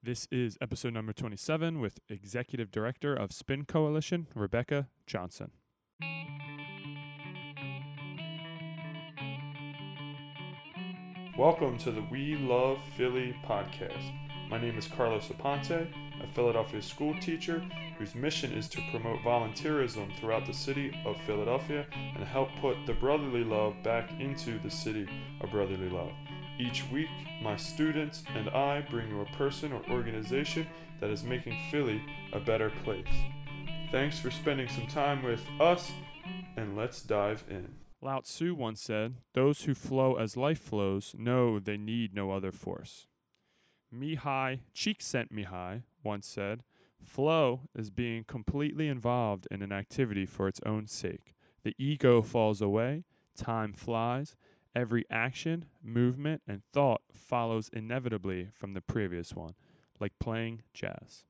This is episode number 27 with Executive Director of Spin Coalition, Rebecca Johnson. Welcome to the We Love Philly podcast. My name is Carlos Aponte, a Philadelphia school teacher whose mission is to promote volunteerism throughout the city of Philadelphia and help put the brotherly love back into the city of brotherly love. Each week, my students and I bring you a person or organization that is making Philly a better place. Thanks for spending some time with us, and let's dive in. Lao Tzu once said, Those who flow as life flows know they need no other force. Mihaly Csikszentmihalyi once said, Flow is being completely involved in an activity for its own sake. The ego falls away, time flies, Every action, movement, and thought follows inevitably from the previous one, like playing jazz.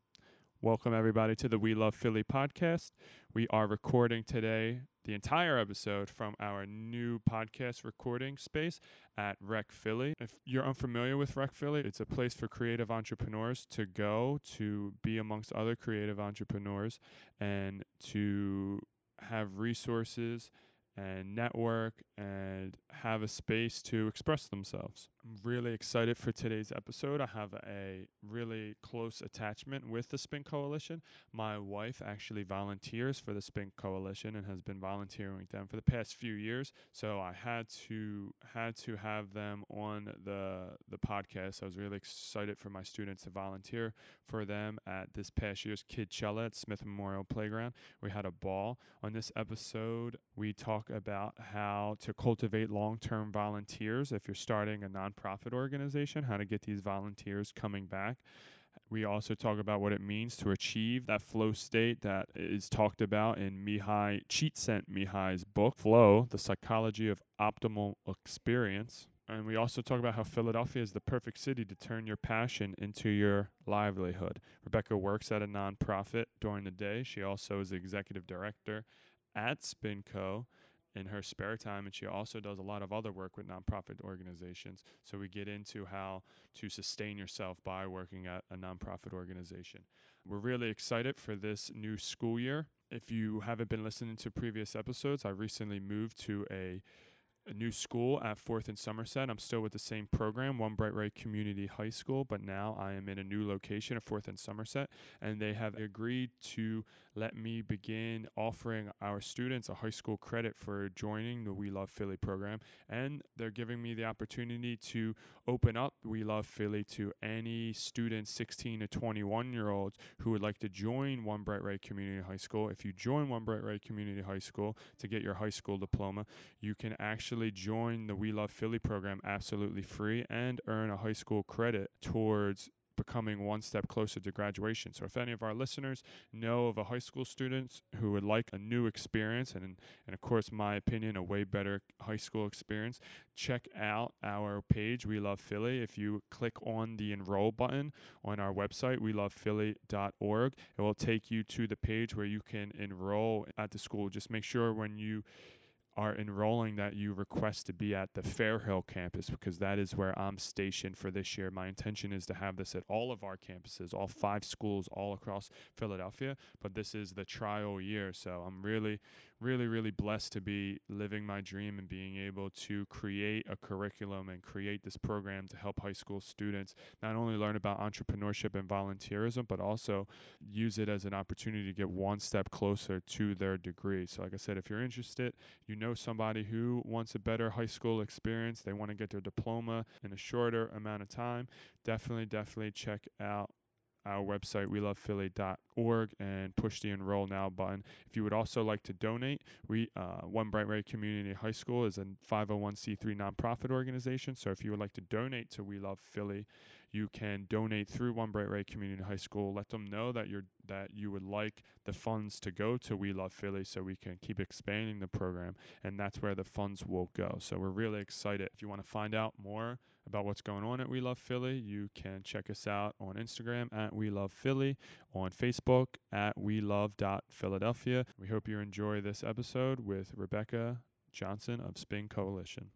Welcome, everybody, to the We Love Philly podcast. We are recording today the entire episode from our new podcast recording space at Rec Philly. If you're unfamiliar with Rec Philly, it's a place for creative entrepreneurs to go to be amongst other creative entrepreneurs and to have resources and network and have a space to express themselves. I'm really excited for today's episode. I have a really close attachment with the Spin Coalition. My wife actually volunteers for the Spin Coalition and has been volunteering with them for the past few years. So I had to had to have them on the the podcast. I was really excited for my students to volunteer for them at this past year's Kidchella at Smith Memorial Playground. We had a ball. On this episode, we talk about how to cultivate long-term volunteers if you're starting a non nonprofit organization, how to get these volunteers coming back. We also talk about what it means to achieve that flow state that is talked about in Mihaly Csikszentmihalyi's book, Flow, The Psychology of Optimal Experience. And we also talk about how Philadelphia is the perfect city to turn your passion into your livelihood. Rebecca works at a nonprofit during the day. She also is the executive director at Spinco in her spare time, and she also does a lot of other work with nonprofit organizations. So we get into how to sustain yourself by working at a nonprofit organization. We're really excited for this new school year. If you haven't been listening to previous episodes, I recently moved to a a new school at Fourth and Somerset. I'm still with the same program, One Bright Ray Community High School, but now I am in a new location at Fourth and Somerset, and they have agreed to let me begin offering our students a high school credit for joining the We Love Philly program, and they're giving me the opportunity to open up We Love Philly to any students 16 to 21 year olds who would like to join One Bright Ray Community High School. If you join One Bright Ray Community High School to get your high school diploma, you can actually actually join the We Love Philly program absolutely free and earn a high school credit towards becoming one step closer to graduation. So if any of our listeners know of a high school student who would like a new experience and and of course my opinion a way better high school experience, check out our page We Love Philly. If you click on the enroll button on our website welovephilly.org, it will take you to the page where you can enroll at the school. Just make sure when you are enrolling that you request to be at the Fairhill campus because that is where I'm stationed for this year. My intention is to have this at all of our campuses, all five schools all across Philadelphia, but this is the trial year. So I'm really, really, really blessed to be living my dream and being able to create a curriculum and create this program to help high school students not only learn about entrepreneurship and volunteerism, but also use it as an opportunity to get one step closer to their degree. So, like I said, if you're interested, you know somebody who wants a better high school experience, they want to get their diploma in a shorter amount of time, definitely, definitely check out our website, welovephilly.org, and push the enroll now button. If you would also like to donate, we uh, One Bright Ray Community High School is a 501c3 nonprofit organization. So if you would like to donate to We Love Philly, you can donate through One Bright Ray Community High School. Let them know that you're that you would like the funds to go to We Love Philly so we can keep expanding the program, and that's where the funds will go. So we're really excited. If you want to find out more about what's going on at We Love Philly, you can check us out on Instagram at We Love Philly, on Facebook at We Love Philadelphia. We hope you enjoy this episode with Rebecca Johnson of Spin Coalition.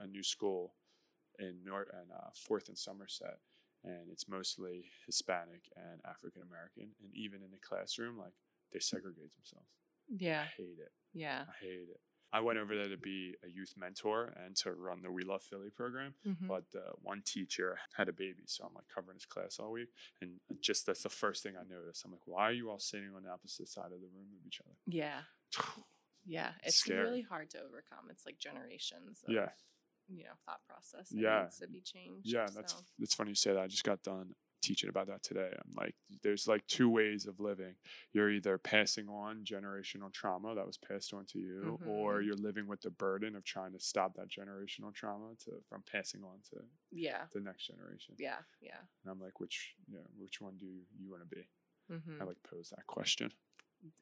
A new school in North and uh, Fourth and Somerset, and it's mostly Hispanic and African American, and even in the classroom, like they segregate themselves. Yeah. I hate it. Yeah. I hate it. I went over there to be a youth mentor and to run the We Love Philly program. Mhm. But uh, one teacher had a baby, so I'm like covering his class all week, and just that's the first thing I noticed. I'm like, why are you all sitting on the opposite side of the room of each other? Yeah. Yeah. It's Scary. really hard to overcome. It's like generations of, Yeah. you know, thought process that Yeah. needs to be changed. Yeah, that's so. that's funny you say that. I just got done teaching about that today. I'm like, there's like two ways of living. You're either passing on generational trauma that was passed on to you, or Mhm. you're living with the burden of trying to stop that generational trauma to from passing on to Yeah. the next generation. Yeah. Yeah. And I'm like, which yeah, which one do you want to be? hmm I like pose that question.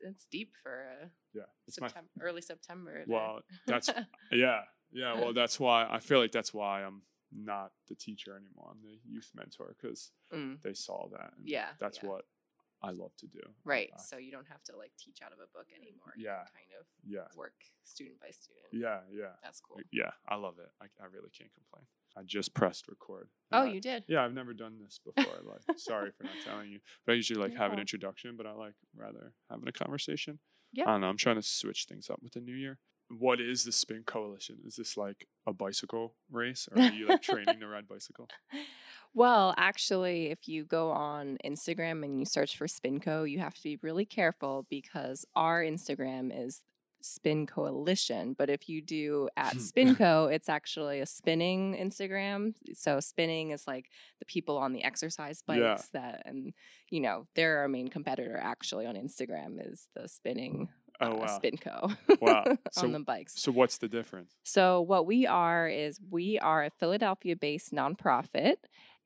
It's deep for uh, Yeah, it's my early September. there. Well, that's yeah, yeah. Well, that's why I feel like that's why I'm not the teacher anymore. I'm the youth mentor because Mm, they saw that. And Yeah, that's yeah. what I love to do. right. I- So you don't have to like teach out of a book anymore. Yeah. can kind of yeah, work student by student. yeah, yeah, That's cool. yeah. I love it. I, I really can't complain. I just pressed record. Oh, I- you did? Yeah, I've never done this before. Like, sorry for not telling you. But I usually like have an introduction, but I like rather having a conversation. Yeah. I don't know. I'm trying to switch things up with the new year. What is the Spin Coalition? Is this like a bicycle race, or are you like training to ride bicycle? Well, actually, if you go on Instagram and you search for Spinco, you have to be really careful because our Instagram is Spin Coalition. But if you do at Spinco, it's actually a spinning Instagram. So spinning is like the people on the exercise bikes Yeah. that, and you know, they're our main competitor actually on Instagram is the spinning Oh uh, wow, Spinco wow. on So, the bikes. so what's the difference? So, what we are is we are a Philadelphia based nonprofit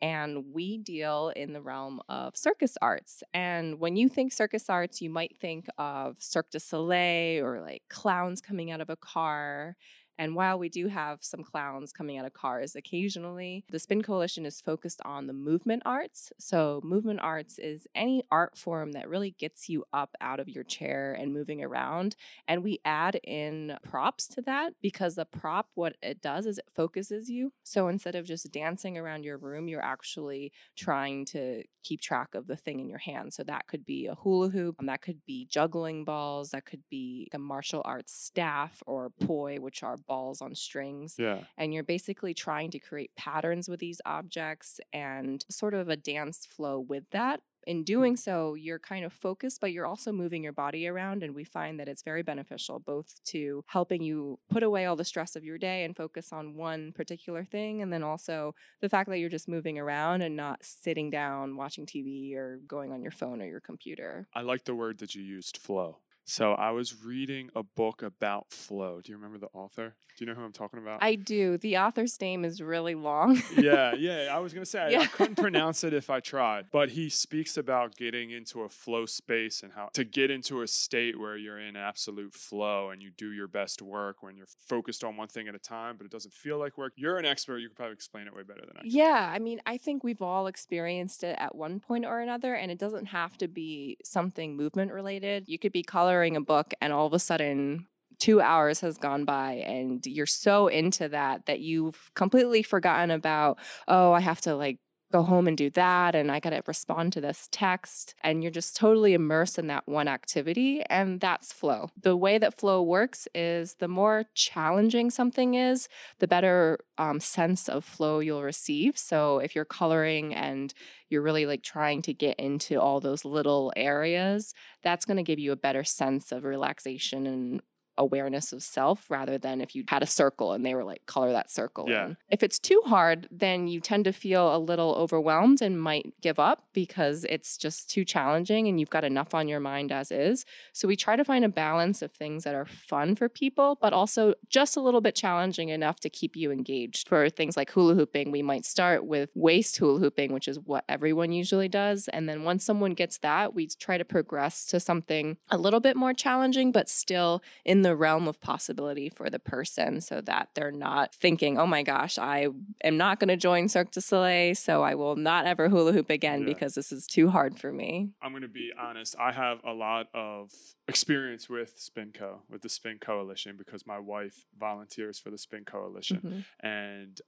and we deal in the realm of circus arts. And when you think circus arts, you might think of Cirque du Soleil or like clowns coming out of a car. And while we do have some clowns coming out of cars occasionally, the Spin Coalition is focused on the movement arts. So, movement arts is any art form that really gets you up out of your chair and moving around. And we add in props to that because the prop, what it does is it focuses you. So instead of just dancing around your room, you're actually trying to keep track of the thing in your hand. So that could be a hula hoop, and that could be juggling balls, that could be a martial arts staff or poi, which are balls on strings Yeah, and you're basically trying to create patterns with these objects and sort of a dance flow with that. In doing mm-hmm. so, you're kind of focused, but you're also moving your body around. And we find that it's very beneficial both to helping you put away all the stress of your day and focus on one particular thing. And then also the fact that you're just moving around and not sitting down watching TV or going on your phone or your computer. I like the word that you used, flow. So I was reading a book about flow. Do you remember the author? Do you know who I'm talking about? I do. The author's name is really long. yeah, yeah. I was gonna say I- I, couldn't pronounce it if I tried, but he speaks about getting into a flow space and how to get into a state where you're in absolute flow and you do your best work when you're focused on one thing at a time, but it doesn't feel like work. You're an expert. You could probably explain it way better than I. can. Yeah, I mean, I think we've all experienced it at one point or another, and it doesn't have to be something movement related. You could be coloring a book, and all of a sudden, two hours has gone by, and you're so into that that you've completely forgotten about, oh, I have to like go home and do that, and I got to respond to this text. And you're just totally immersed in that one activity, and that's flow. The way that flow works is the more challenging something is, the better um, sense of flow you'll receive. So if you're coloring and you're really like trying to get into all those little areas, that's going to give you a better sense of relaxation and awareness of self rather than if you had a circle and they were like color that circle Yeah. in. If it's too hard, then you tend to feel a little overwhelmed and might give up because it's just too challenging and you've got enough on your mind as is. So we try to find a balance of things that are fun for people, but also just a little bit challenging enough to keep you engaged. For things like hula hooping, we might start with waist hula hooping, which is what everyone usually does. And then once someone gets that, we try to progress to something a little bit more challenging, but still in the realm of possibility for the person so that they're not thinking, oh my gosh, I am not going to join Cirque du Soleil, so I will not ever hula hoop again Yeah. because this is too hard for me. I'm going to be honest. I have a lot of experience with SpinCo, with the Spin Coalition, because my wife volunteers for the Spin Coalition. Mhm. And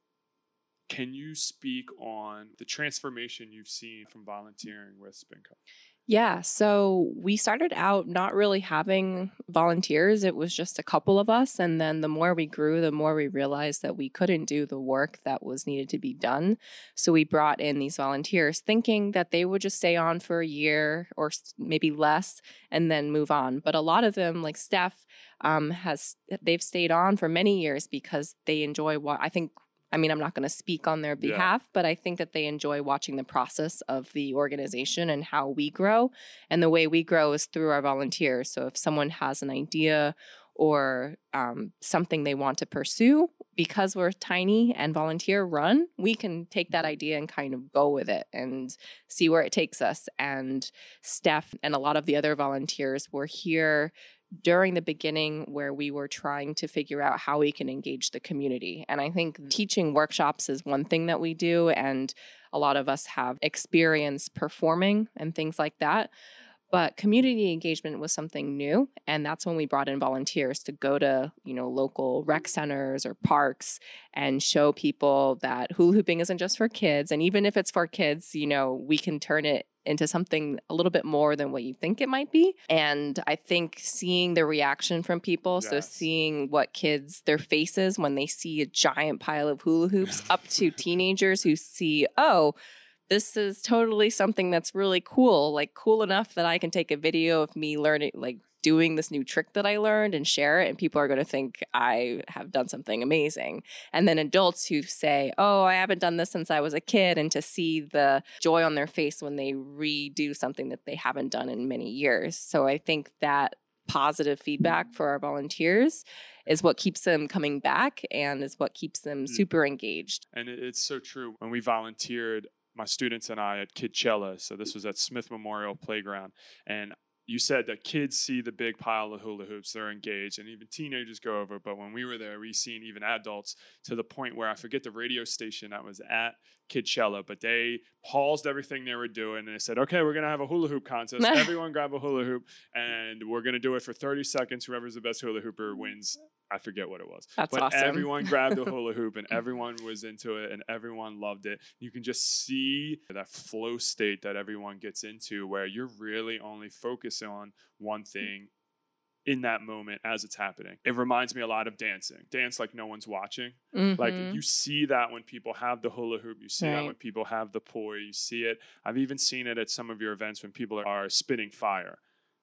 can you speak on the transformation you've seen from volunteering with SpinCo? Yeah, so we started out not really having volunteers. It was just a couple of us. And then the more we grew, the more we realized that we couldn't do the work that was needed to be done. So we brought in these volunteers thinking that they would just stay on for a year or maybe less and then move on. But a lot of them, like Steph, um, has they've stayed on for many years because they enjoy what I think I mean, I'm not going to speak on their Yeah. behalf, but I think that they enjoy watching the process of the organization and how we grow. And the way we grow is through our volunteers. So if someone has an idea or um, something they want to pursue, because we're tiny and volunteer run, we can take that idea and kind of go with it and see where it takes us. And Steph and a lot of the other volunteers were here during the beginning where we were trying to figure out how we can engage the community. And I think mm. teaching workshops is one thing that we do, and a lot of us have experience performing and things like that. But community engagement was something new, and that's when we brought in volunteers to go to, you know, local rec mm. centers or parks and show people that hula hooping isn't just for kids. And even if it's for kids, you know, we can turn it into something a little bit more than what you think it might be. And I think seeing the reaction from people, so seeing what kids, their faces when they see a giant pile of hula hoops, up to teenagers who see, oh, this is totally something that's really cool, like cool enough that I can take a video of me learning, like doing this new trick that I learned and share it. And people are going to think I have done something amazing. And then adults who say, oh, I haven't done this since I was a kid, and to see the joy on their face when they redo something that they haven't done in many years. So I think that positive feedback for our volunteers is what keeps them coming back and is what keeps them Mm. super engaged. And it's so true. When we volunteered, my students and I at Kidchella, so this was at Smith Memorial Playground, and you said that kids see the big pile of hula hoops, they're engaged, and even teenagers go over. But when we were there, we seen even adults to the point where I forget the radio station that was at Kidchella, but they paused everything they were doing and they said, "Okay, we're gonna have a hula hoop contest. Everyone grab a hula hoop, and we're gonna do it for 30 seconds. Whoever's the best hula hooper wins." I forget what it was. That's but awesome. everyone grabbed a hula hoop and everyone was into it and everyone loved it. You can just see that flow state that everyone gets into where you're really only focusing on one thing in that moment as it's happening. It reminds me a lot of dancing. Dance like no one's watching. Like Mhm. you see that when people have the hula hoop, you see that when people have the poi, you see it. I've even seen it at some of your events when people are spitting fire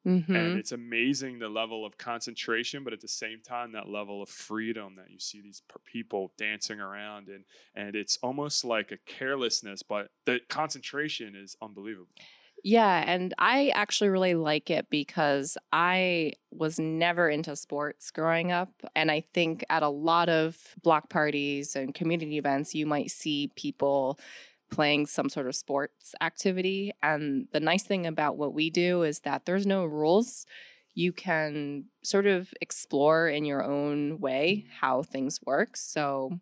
Mhm. and it's amazing the level of concentration but at the same time that level of freedom that you see these people dancing around and and it's almost like a carelessness but the concentration is unbelievable Yeah, and I actually really like it because I was never into sports growing up. And I think at a lot of block parties and community events, you might see people playing some sort of sports activity. And the nice thing about what we do is that there's no rules. You can sort of explore in your own way mm. how things work. So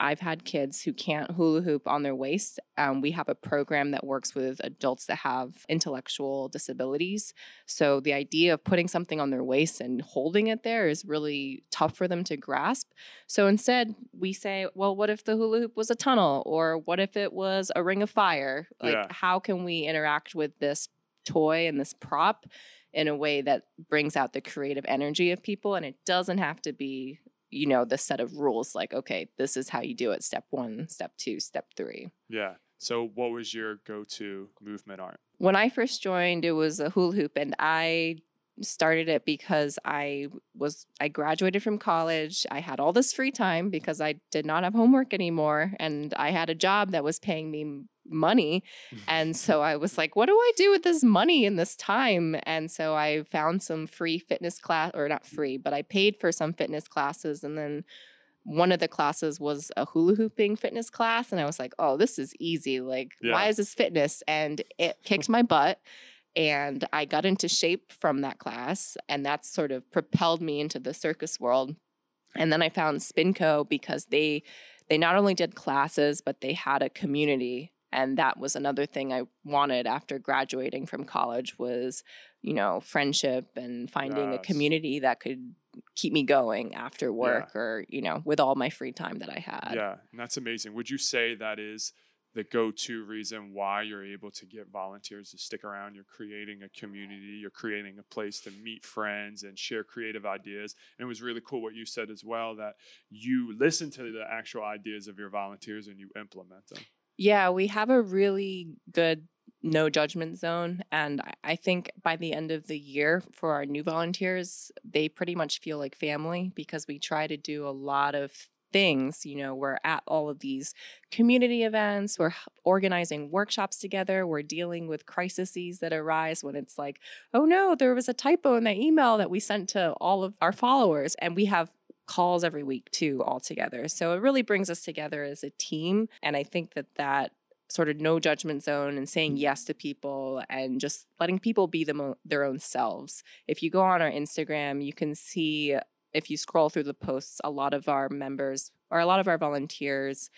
I've had kids who can't hula hoop on their waist. Um, we have a program that works with adults that have intellectual disabilities. So the idea of putting something on their waist and holding it there is really tough for them to grasp. So instead, we say, well, what if the hula hoop was a tunnel? Or what if it was a ring of fire? Like, Yeah. how can we interact with this toy and this prop in a way that brings out the creative energy of people? And it doesn't have to be you know the set of rules like okay this is how you do it step one step two step three. Yeah. So what was your go-to movement art? When i first joined it was a hula hoop and i started it because i was i graduated from college. I had all this free time because i did not have homework anymore and i had a job that was paying me money mm-hmm. and so I was like, what do I do with this money in this time? And so I found some free fitness class, or not free, but I paid for some fitness classes. And then one of the classes was a hula hooping fitness class. And I was like, oh, this is easy. Like, why is this fitness? And it kicked my butt. And I got into shape from that class. And that sort of propelled me into the circus world. And then I found Spinco because they they not only did classes, but they had a community and that was another thing I wanted after graduating from college was, you know, friendship and finding a community that could keep me going after Yeah. work or, you know, with all my free time that I had. Yeah, and that's amazing. Would you say that is the go-to reason why you're able to get volunteers to stick around? You're creating a community, you're creating a place to meet friends and share creative ideas. And it was really cool what you said as well that you listen to the actual ideas of your volunteers and you implement them. Yeah, we have a really good no judgment zone. And I- think by the end of the year for our new volunteers, they pretty much feel like family because we try to do a lot of things. You know, we're at all of these community events, we're organizing workshops together, we're dealing with crises that arise when it's like, oh no, there was a typo in the email that we sent to all of our followers. And we have calls every week too all together so it really brings us together as a team and i think that that sort of no judgment zone and saying yes to people and just letting people be them, o- their own selves. If you go on our instagram you can see if you scroll through the posts a lot of our members or a lot of our volunteers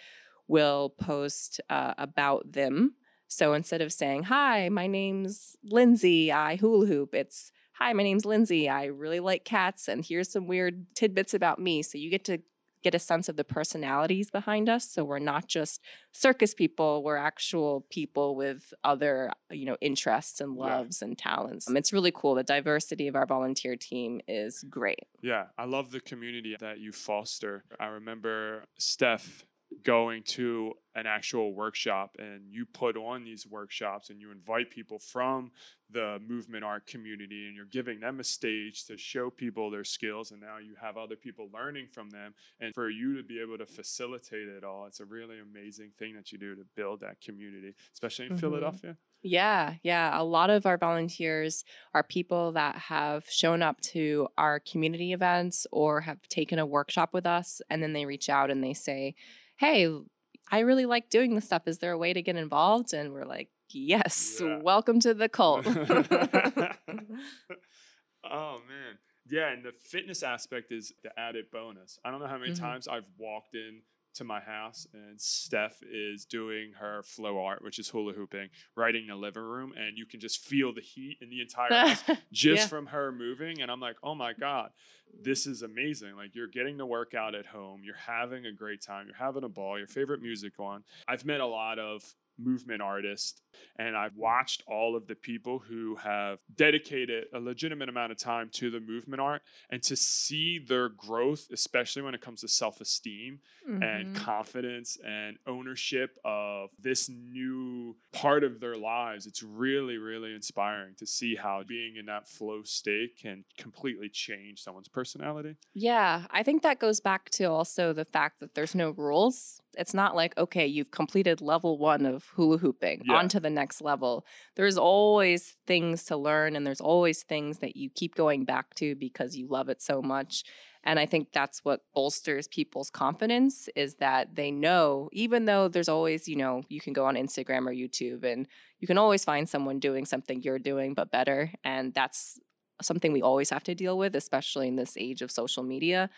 will post uh, about them. So instead of saying hi my name's lindsay i hula hoop it's hi, my name's Lindsay. I really like cats, and here's some weird tidbits about me. So you get to get a sense of the personalities behind us. So we're not just circus people, we're actual people with other, you know, interests and Yeah. loves and talents. Um, it's really cool. The diversity of our volunteer team is great. Yeah, I love the community that you foster. I remember Steph going to an actual workshop and you put on these workshops and you invite people from the movement art community and you're giving them a stage to show people their skills and now you have other people learning from them and for you to be able to facilitate it all it's a really amazing thing that you do to build that community especially in Mhm. Philadelphia Yeah, yeah. A lot of our volunteers are people that have shown up to our community events or have taken a workshop with us, and then they reach out and they say, Hey, I really like doing this stuff. Is there a way to get involved? And we're like, Yes, Yeah. welcome to the cult. oh man yeah and the fitness aspect is the added bonus i don't know how many Mhm. times i've walked in to my house and steph is doing her flow art which is hula hooping right in the living room and you can just feel the heat in the entire house just Yeah. from her moving and i'm like oh my god this is amazing like you're getting to work out at home you're having a great time you're having a ball your favorite music on i've met a lot of movement artist. and i've watched all of the people who have dedicated a legitimate amount of time to the movement art and to see their growth especially when it comes to self-esteem and Mhm. confidence and ownership of this new part of their lives. It's really, really inspiring to see how being in that flow state can completely change someone's personality. Yeah, I think that goes back to also the fact that there's no rules. It's not like, okay, you've completed level one of hula hooping, Yeah. on to the next level. There's always things to learn, and there's always things that you keep going back to because you love it so much. And I think that's what bolsters people's confidence is that they know, even though there's always, you know, you can go on Instagram or YouTube and you can always find someone doing something you're doing, but better. And that's something we always have to deal with, especially in this age of social media.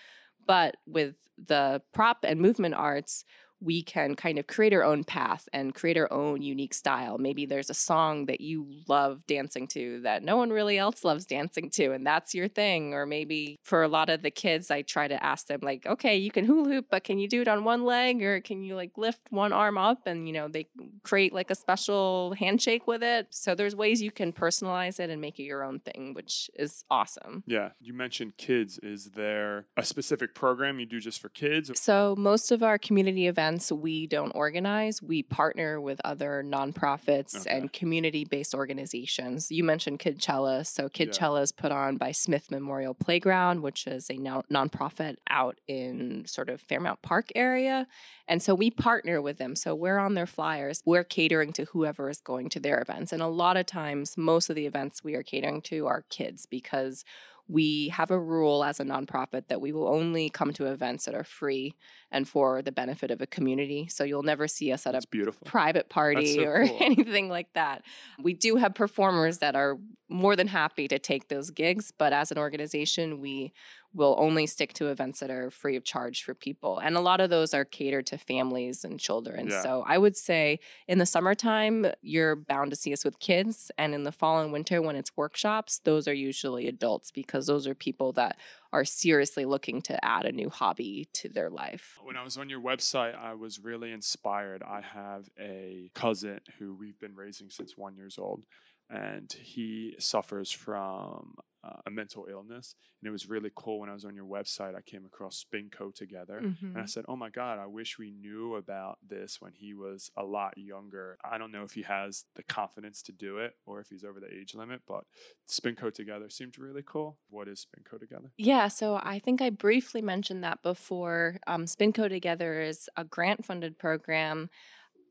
But with the prop and movement arts, we can kind of create our own path and create our own unique style. Maybe there's a song that you love dancing to that no one really else loves dancing to, and that's your thing. Or maybe for a lot of the kids, I try to ask them, like, okay, you can hula hoop, but can you do it on one leg or can you like lift one arm up? And, you know, they create like a special handshake with it. So there's ways you can personalize it and make it your own thing, which is awesome. Yeah. You mentioned kids. Is there a specific program you do just for kids? So, most of our community events we don't organize. We partner with other nonprofits Okay. and community based organizations. You mentioned Kidchella. So, Kidchella is put on by Smith Memorial Playground, which is a non- nonprofit out in sort of Fairmount Park area. And so, we partner with them. So, we're on their flyers. We're catering to whoever is going to their events. And a lot of times, most of the events we are catering to are kids because we have a rule as a nonprofit that we will only come to events that are free and for the benefit of a community. So you'll never see us at That's a beautiful. private party so or cool. anything like that. We do have performers that are more than happy to take those gigs, but as an organization, we we'll only stick to events that are free of charge for people. And a lot of those are catered to families and children. Yeah. So I would say in the summertime, you're bound to see us with kids. And in the fall and winter, when it's workshops, those are usually adults because those are people that are seriously looking to add a new hobby to their life. When I was on your website, I was really inspired. I have a cousin who we've been raising since one years old, and he suffers from uh, a mental illness. And it was really cool when I was on your website. I came across Spinco together, and I Mhm. said, "Oh my God, I wish we knew about this when he was a lot younger." I don't know if he has the confidence to do it or if he's over the age limit, but Spinco together seemed really cool. What is Spinco together? Yeah, so I think I briefly mentioned that before. Um, Spinco Together is a grant funded program.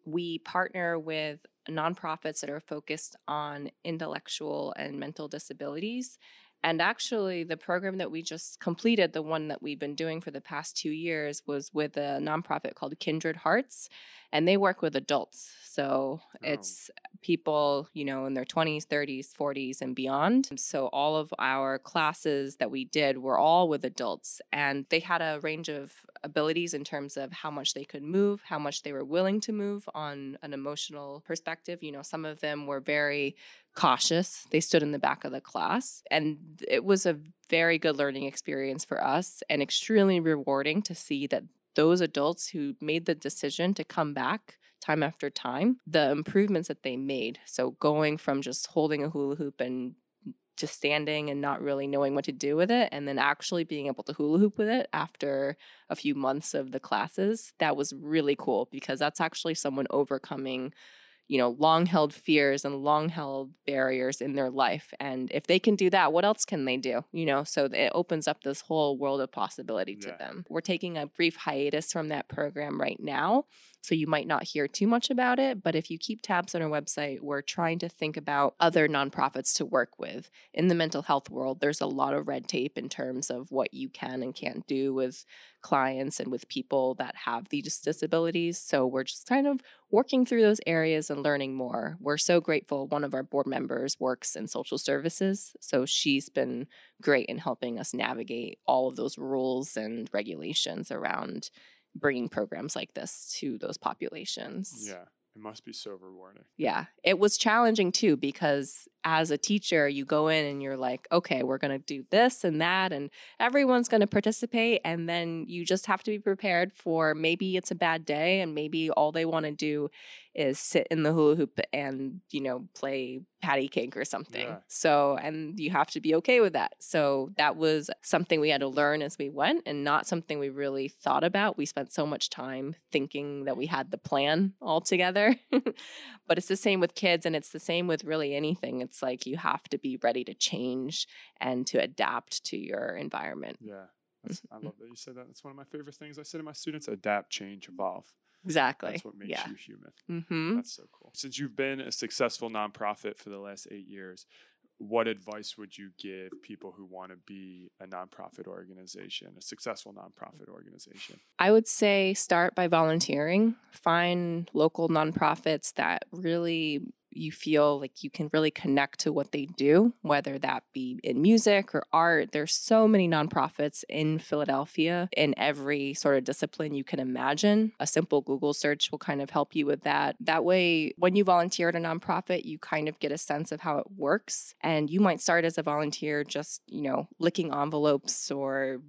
We partner with nonprofits that are focused on intellectual and mental disabilities. And actually, the program that we just completed, the one that we've been doing for the past two years, was with a nonprofit called Kindred Hearts. And they work with adults. So oh. it's people, you know, in their 20s, 30s, 40s, and beyond. So all of our classes that we did were all with adults, and they had a range of abilities in terms of how much they could move, how much they were willing to move on an emotional perspective. You know, some of them were very cautious. They stood in the back of the class, and it was a very good learning experience for us and extremely rewarding to see that those adults who made the decision to come back time after time, the improvements that they made. So going from just holding a hula hoop and just standing and not really knowing what to do with it, and then actually being able to hula hoop with it after a few months of the classes, that was really cool because that's actually someone overcoming you know, long held fears and long held barriers in their life. And if they can do that, what else can they do? You know, so it opens up this whole world of possibility to Yeah. them. We're taking a brief hiatus from that program right now. So you might not hear too much about it, but if you keep tabs on our website, we're trying to think about other nonprofits to work with. In the mental health world, there's a lot of red tape in terms of what you can and can't do with clients and with people that have these disabilities. So we're just kind of working through those areas and learning more. We're so grateful. One of our board members works in social services. So she's been great in helping us navigate all of those rules and regulations around bringing programs like this to those populations. Yeah, it must be so rewarding. Yeah, it was challenging too because as a teacher, you go in and you're like, okay, we're going to do this and that, and everyone's going to participate. And then you just have to be prepared for maybe it's a bad day and maybe all they want to do is sit in the hula hoop and, you know, play patty cake or something. Yeah. So, and you have to be okay with that. So, that was something we had to learn as we went and not something we really thought about. We spent so much time thinking that we had the plan all together. but it's the same with kids and it's the same with really anything. It's like you have to be ready to change and to adapt to your environment. Yeah. I love that you said that. That's one of my favorite things I say to my students adapt, change, evolve. Exactly. That's what makes yeah. you human. Mm-hmm. That's so cool. Since you've been a successful nonprofit for the last eight years, what advice would you give people who want to be a nonprofit organization, a successful nonprofit organization? I would say start by volunteering. Find local nonprofits that really you feel like you can really connect to what they do, whether that be in music or art. There's so many nonprofits in Philadelphia in every sort of discipline you can imagine. A simple Google search will kind of help you with that. That way, when you volunteer at a nonprofit, you kind of get a sense of how it works. And you might start as a volunteer just, you know, licking envelopes or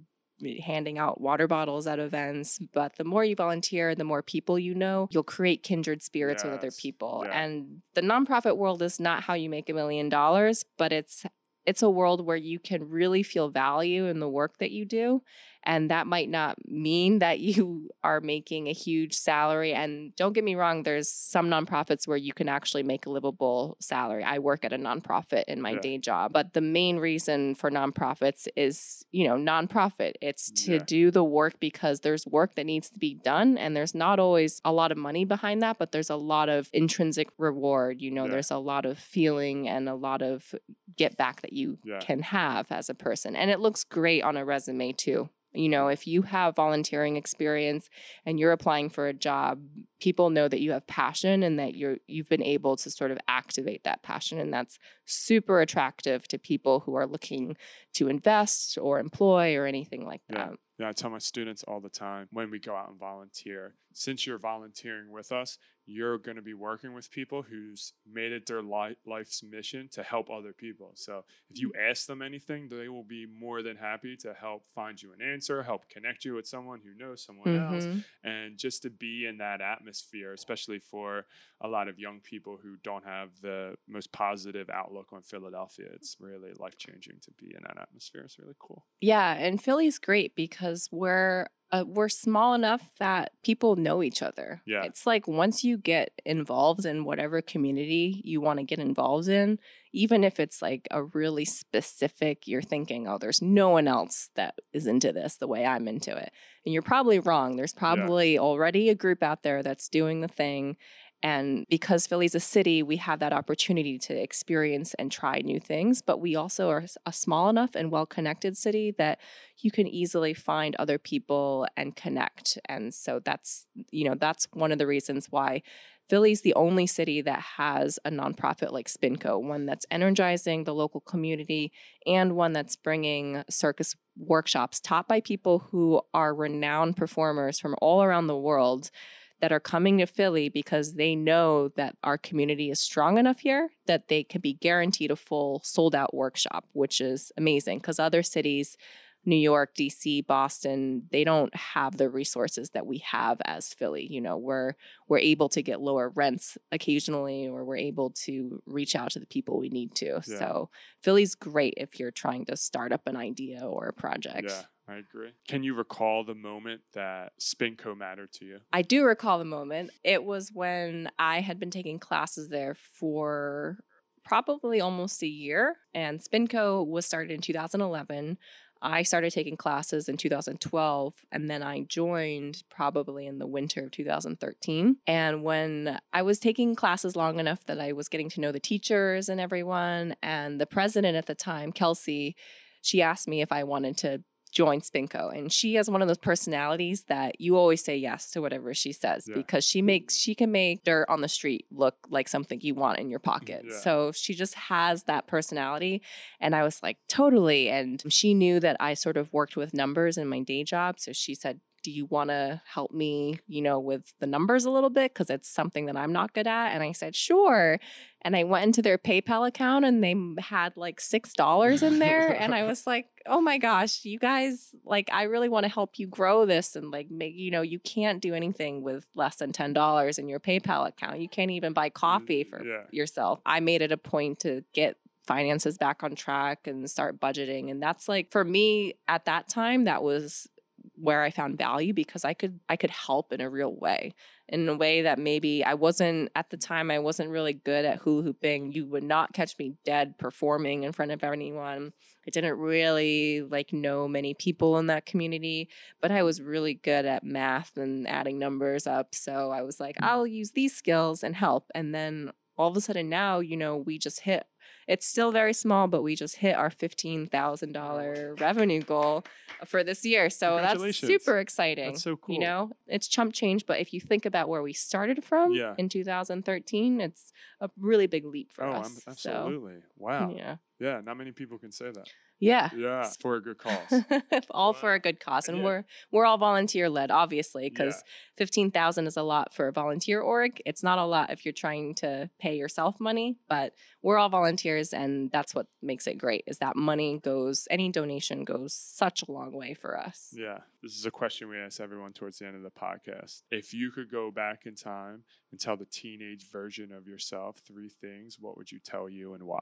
handing out water bottles at events. But the more you volunteer, the more people you know, you'll create kindred spirits with other people. yeah. And the nonprofit world is not how you make a million dollars, but it's it's a world where you can really feel value in the work that you do. And that might not mean that you are making a huge salary. And don't get me wrong, there's some nonprofits where you can actually make a livable salary. I work at a nonprofit in my Yeah. day job. But the main reason for nonprofits is, you know, nonprofit. It's to Yeah. do the work because there's work that needs to be done. And there's not always a lot of money behind that, but there's a lot of intrinsic reward. You know, Yeah. there's a lot of feeling and a lot of get back that you Yeah. can have as a person. And it looks great on a resume too. You know, mm-hmm. if you have volunteering experience and you're applying for a job, people know that you have passion and that you're you've been able to sort of activate that passion and that's super attractive to people who are looking to invest or employ or anything like that. Yeah. Yeah, I tell my students all the time when we go out and volunteer, since you're volunteering with us, you're going to be working with people who's made it their li- life's mission to help other people. So if you ask them anything, they will be more than happy to help find you an answer, help connect you with someone who knows someone mm-hmm. else, and just to be in that atmosphere, especially for a lot of young people who don't have the most positive outlook on Philadelphia. It's really life changing to be in that atmosphere. It's really cool. Yeah, and Philly's great because we're uh, we're small enough that people know each other. Yeah. It's like once you get involved in whatever community you want to get involved in, even if it's like a really specific, you're thinking, oh, there's no one else that is into this the way I'm into it. And you're probably wrong. There's probably yeah. already a group out there that's doing the thing. And because Philly's a city, we have that opportunity to experience and try new things. But we also are a small enough and well connected city that you can easily find other people and connect. And so that's, you know, that's one of the reasons why Philly's the only city that has a nonprofit like Spinco, one that's energizing the local community and one that's bringing circus workshops taught by people who are renowned performers from all around the world that are coming to Philly because they know that our community is strong enough here that they can be guaranteed a full sold out workshop, which is amazing because other cities, New York, DC, Boston, they don't have the resources that we have as Philly. You know, we're we're able to get lower rents occasionally or we're able to reach out to the people we need to. Yeah. So Philly's great if you're trying to start up an idea or a project. Yeah. I agree. Can you recall the moment that Spinco mattered to you? I do recall the moment. It was when I had been taking classes there for probably almost a year, and Spinco was started in 2011. I started taking classes in 2012 and then I joined probably in the winter of 2013. And when I was taking classes long enough that I was getting to know the teachers and everyone, and the president at the time, Kelsey, she asked me if I wanted to join Spinco. And she has one of those personalities that you always say yes to whatever she says yeah. because she makes she can make dirt on the street look like something you want in your pocket. Yeah. So she just has that personality. And I was like, totally. And she knew that I sort of worked with numbers in my day job. So she said, do you want to help me, you know, with the numbers a little bit? Because it's something that I'm not good at. And I said, sure. And I went into their PayPal account and they had like $6 in there. and I was like, oh my gosh, you guys, like, I really want to help you grow this and like make, you know, you can't do anything with less than $10 in your PayPal account. You can't even buy coffee mm, for yeah. yourself. I made it a point to get finances back on track and start budgeting and that's like for me at that time that was where I found value because I could I could help in a real way in a way that maybe I wasn't at the time I wasn't really good at hula hooping. You would not catch me dead performing in front of anyone. I didn't really like know many people in that community, but I was really good at math and adding numbers up. So I was like, mm. I'll use these skills and help. And then all of a sudden now, you know, we just hit it's still very small, but we just hit our $15,000 revenue goal for this year. So that's super exciting. That's so cool. You know, it's chump change, but if you think about where we started from yeah. in 2013, it's a really big leap for oh, us. absolutely. So, wow. Yeah. Yeah. Not many people can say that. Yeah. Yeah. For a good cause. all wow. for a good cause. And yeah. we're we're all volunteer led, obviously, because yeah. fifteen thousand is a lot for a volunteer org. It's not a lot if you're trying to pay yourself money, but we're all volunteers and that's what makes it great is that money goes any donation goes such a long way for us. Yeah. This is a question we ask everyone towards the end of the podcast. If you could go back in time and tell the teenage version of yourself three things, what would you tell you and why?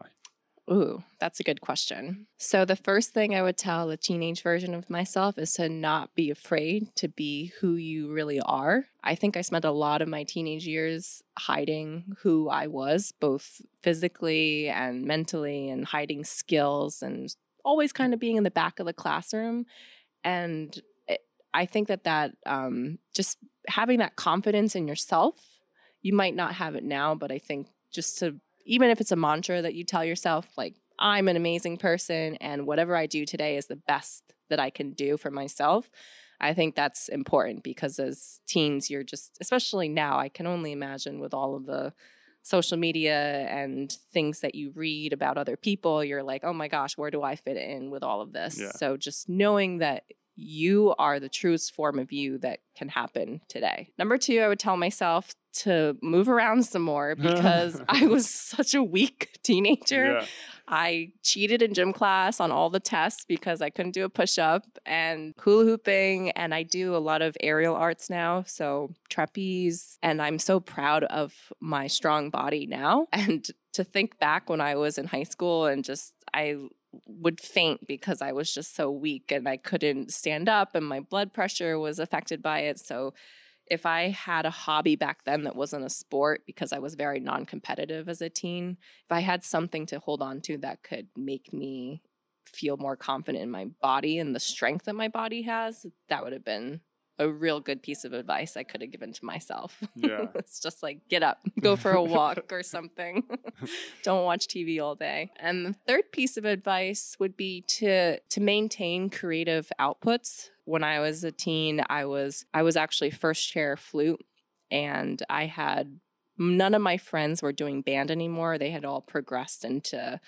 Ooh, that's a good question. So, the first thing I would tell the teenage version of myself is to not be afraid to be who you really are. I think I spent a lot of my teenage years hiding who I was, both physically and mentally, and hiding skills and always kind of being in the back of the classroom. And it, I think that that um, just having that confidence in yourself, you might not have it now, but I think just to even if it's a mantra that you tell yourself, like, I'm an amazing person and whatever I do today is the best that I can do for myself. I think that's important because as teens, you're just, especially now, I can only imagine with all of the social media and things that you read about other people, you're like, oh my gosh, where do I fit in with all of this? Yeah. So just knowing that you are the truest form of you that can happen today. Number two, I would tell myself to move around some more because I was such a weak teenager. Yeah. I cheated in gym class on all the tests because I couldn't do a push up and hula hooping. And I do a lot of aerial arts now. So trapeze. And I'm so proud of my strong body now. And to think back when I was in high school and just, I would faint because I was just so weak and I couldn't stand up and my blood pressure was affected by it. So if I had a hobby back then that wasn't a sport because I was very non competitive as a teen, if I had something to hold on to that could make me feel more confident in my body and the strength that my body has, that would have been a real good piece of advice I could have given to myself. Yeah. it's just like get up, go for a walk or something. Don't watch TV all day. And the third piece of advice would be to to maintain creative outputs. When I was a teen, I was I was actually first chair flute and I had none of my friends were doing band anymore. They had all progressed into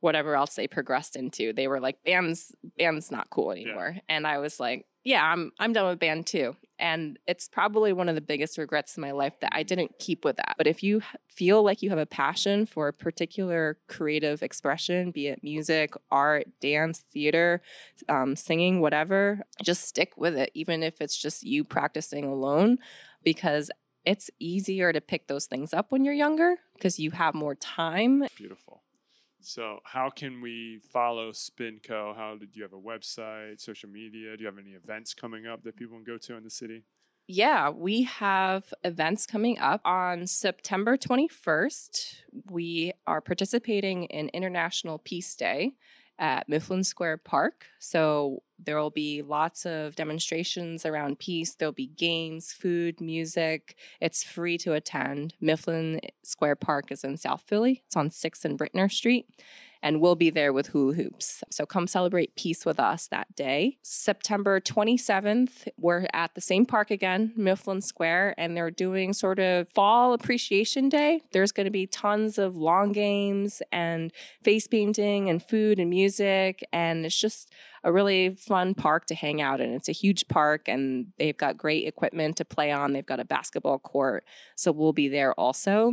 whatever else they progressed into. They were like band's band's not cool anymore. And I was like, yeah, I'm I'm done with band too. And it's probably one of the biggest regrets in my life that I didn't keep with that. But if you feel like you have a passion for a particular creative expression, be it music, art, dance, theater, um, singing, whatever, just stick with it, even if it's just you practicing alone, because it's easier to pick those things up when you're younger because you have more time Beautiful. So, how can we follow Spinco? How did you have a website, social media? Do you have any events coming up that people can go to in the city? Yeah, we have events coming up on September 21st. We are participating in International Peace Day at Mifflin Square Park. So there will be lots of demonstrations around peace. There'll be games, food, music. It's free to attend. Mifflin Square Park is in South Philly. It's on 6th and Ritner Street. And we'll be there with hula hoops. So come celebrate peace with us that day. September 27th, we're at the same park again, Mifflin Square, and they're doing sort of fall appreciation day. There's going to be tons of long games and face painting and food and music. And it's just a really fun park to hang out in. It's a huge park and they've got great equipment to play on. They've got a basketball court. So we'll be there also.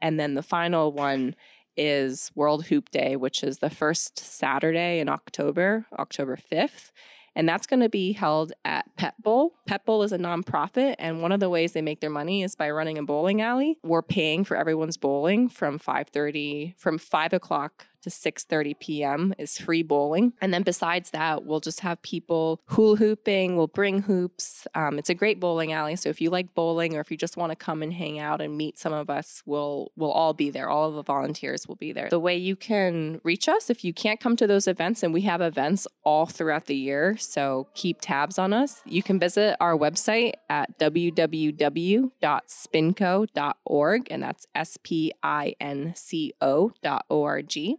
And then the final one is World Hoop Day, which is the first Saturday in October, October 5th. And that's going to be held at Pep Bowl. Pep Bowl is a nonprofit, and one of the ways they make their money is by running a bowling alley. We're paying for everyone's bowling from 5:30, from 5 o'clock to 6:30 p.m. is free bowling. And then besides that, we'll just have people hula hooping. We'll bring hoops. Um, it's a great bowling alley. So if you like bowling, or if you just want to come and hang out and meet some of us, we'll we'll all be there. All of the volunteers will be there. The way you can reach us if you can't come to those events, and we have events all throughout the year, so keep tabs on us. You can visit our website at www.spinco.org, and that's S P I N C O dot O R G.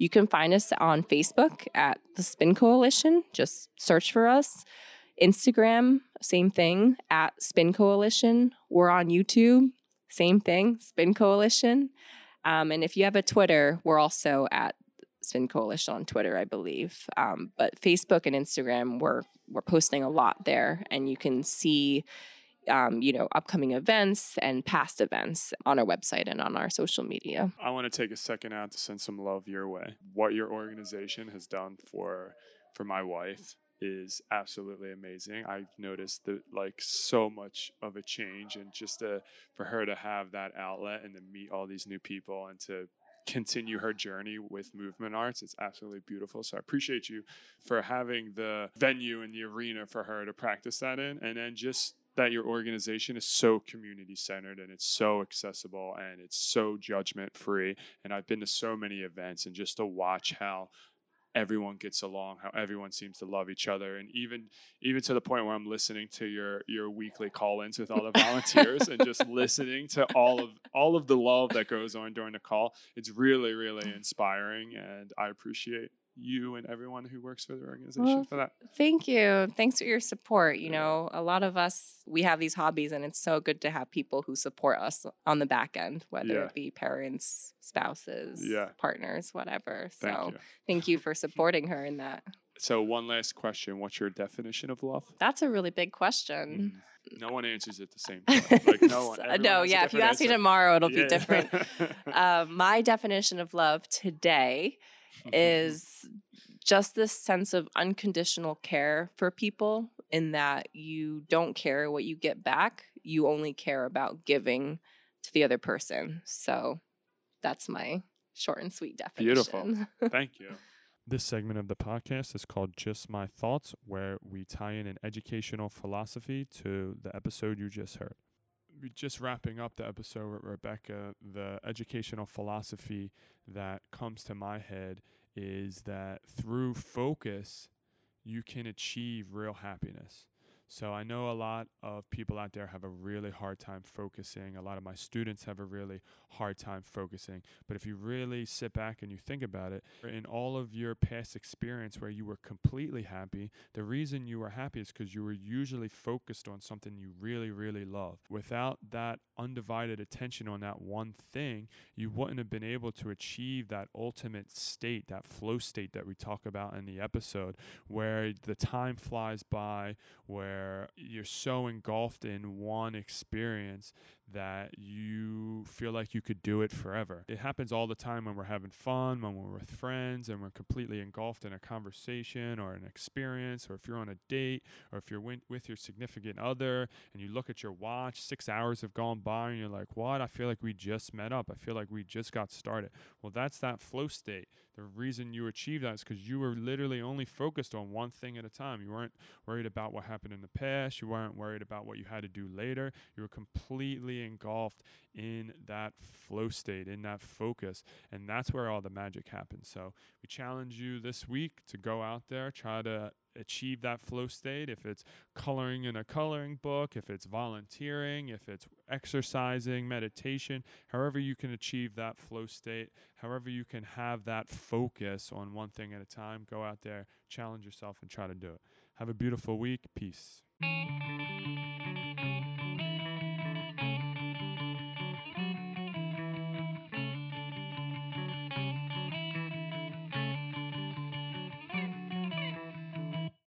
You can find us on Facebook at the Spin Coalition. Just search for us. Instagram, same thing, at Spin Coalition. We're on YouTube, same thing, Spin Coalition. Um, and if you have a Twitter, we're also at Spin Coalition on Twitter, I believe. Um, but Facebook and Instagram, we're we're posting a lot there, and you can see, um, you know, upcoming events and past events on our website and on our social media. I want to take a second out to send some love your way. What your organization has done for for my wife is absolutely amazing. I've noticed that like so much of a change and just to, for her to have that outlet and to meet all these new people and to continue her journey with movement arts. It's absolutely beautiful. So I appreciate you for having the venue and the arena for her to practice that in. And then just that your organization is so community centered and it's so accessible and it's so judgment free. And I've been to so many events and just to watch how everyone gets along how everyone seems to love each other and even even to the point where i'm listening to your your weekly call-ins with all the volunteers and just listening to all of all of the love that goes on during the call it's really really inspiring and i appreciate you and everyone who works for the organization Well, for that. Thank you. Thanks for your support. You know, a lot of us, we have these hobbies, and it's so good to have people who support us on the back end, whether Yeah. it be parents, spouses, Yeah. partners, whatever. Thank so you. thank you for supporting her in that. So one last question: What's your definition of love? That's a really big question. Mm. No one answers it the same. time. Like no one. No, yeah. If you ask me tomorrow, it'll Yeah. be different. uh, my definition of love today is just this sense of unconditional care for people in that you don't care what you get back you only care about giving to the other person so that's my short and sweet definition Beautiful. Thank you. This segment of the podcast is called Just My Thoughts, where we tie in an educational philosophy to the episode you just heard. Just wrapping up the episode with Rebecca. The educational philosophy that comes to my head is that through focus, you can achieve real happiness. So I know a lot of people out there have a really hard time focusing. A lot of my students have a really hard time focusing. But if you really sit back and you think about it, in all of your past experience where you were completely happy, the reason you were happy is because you were usually focused on something you really, really love. Without that undivided attention on that one thing, you wouldn't have been able to achieve that ultimate state, that flow state that we talk about in the episode, where the time flies by, where you're so engulfed in one experience that you feel like you could do it forever. It happens all the time when we're having fun, when we're with friends, and we're completely engulfed in a conversation or an experience, or if you're on a date, or if you're with your significant other and you look at your watch, six hours have gone by, and you're like, what? I feel like we just met up. I feel like we just got started. Well, that's that flow state. The reason you achieve that is because you were literally only focused on one thing at a time. You weren't worried about what happened in the past. You weren't worried about what you had to do later. You were completely engulfed in that flow state, in that focus. And that's where all the magic happens. So we challenge you this week to go out there, try to achieve that flow state. If it's coloring in a coloring book, if it's volunteering, if it's exercising, meditation, however you can achieve that flow state, however you can have that focus on one thing at a time, go out there, challenge yourself, and try to do it. Have a beautiful week. Peace.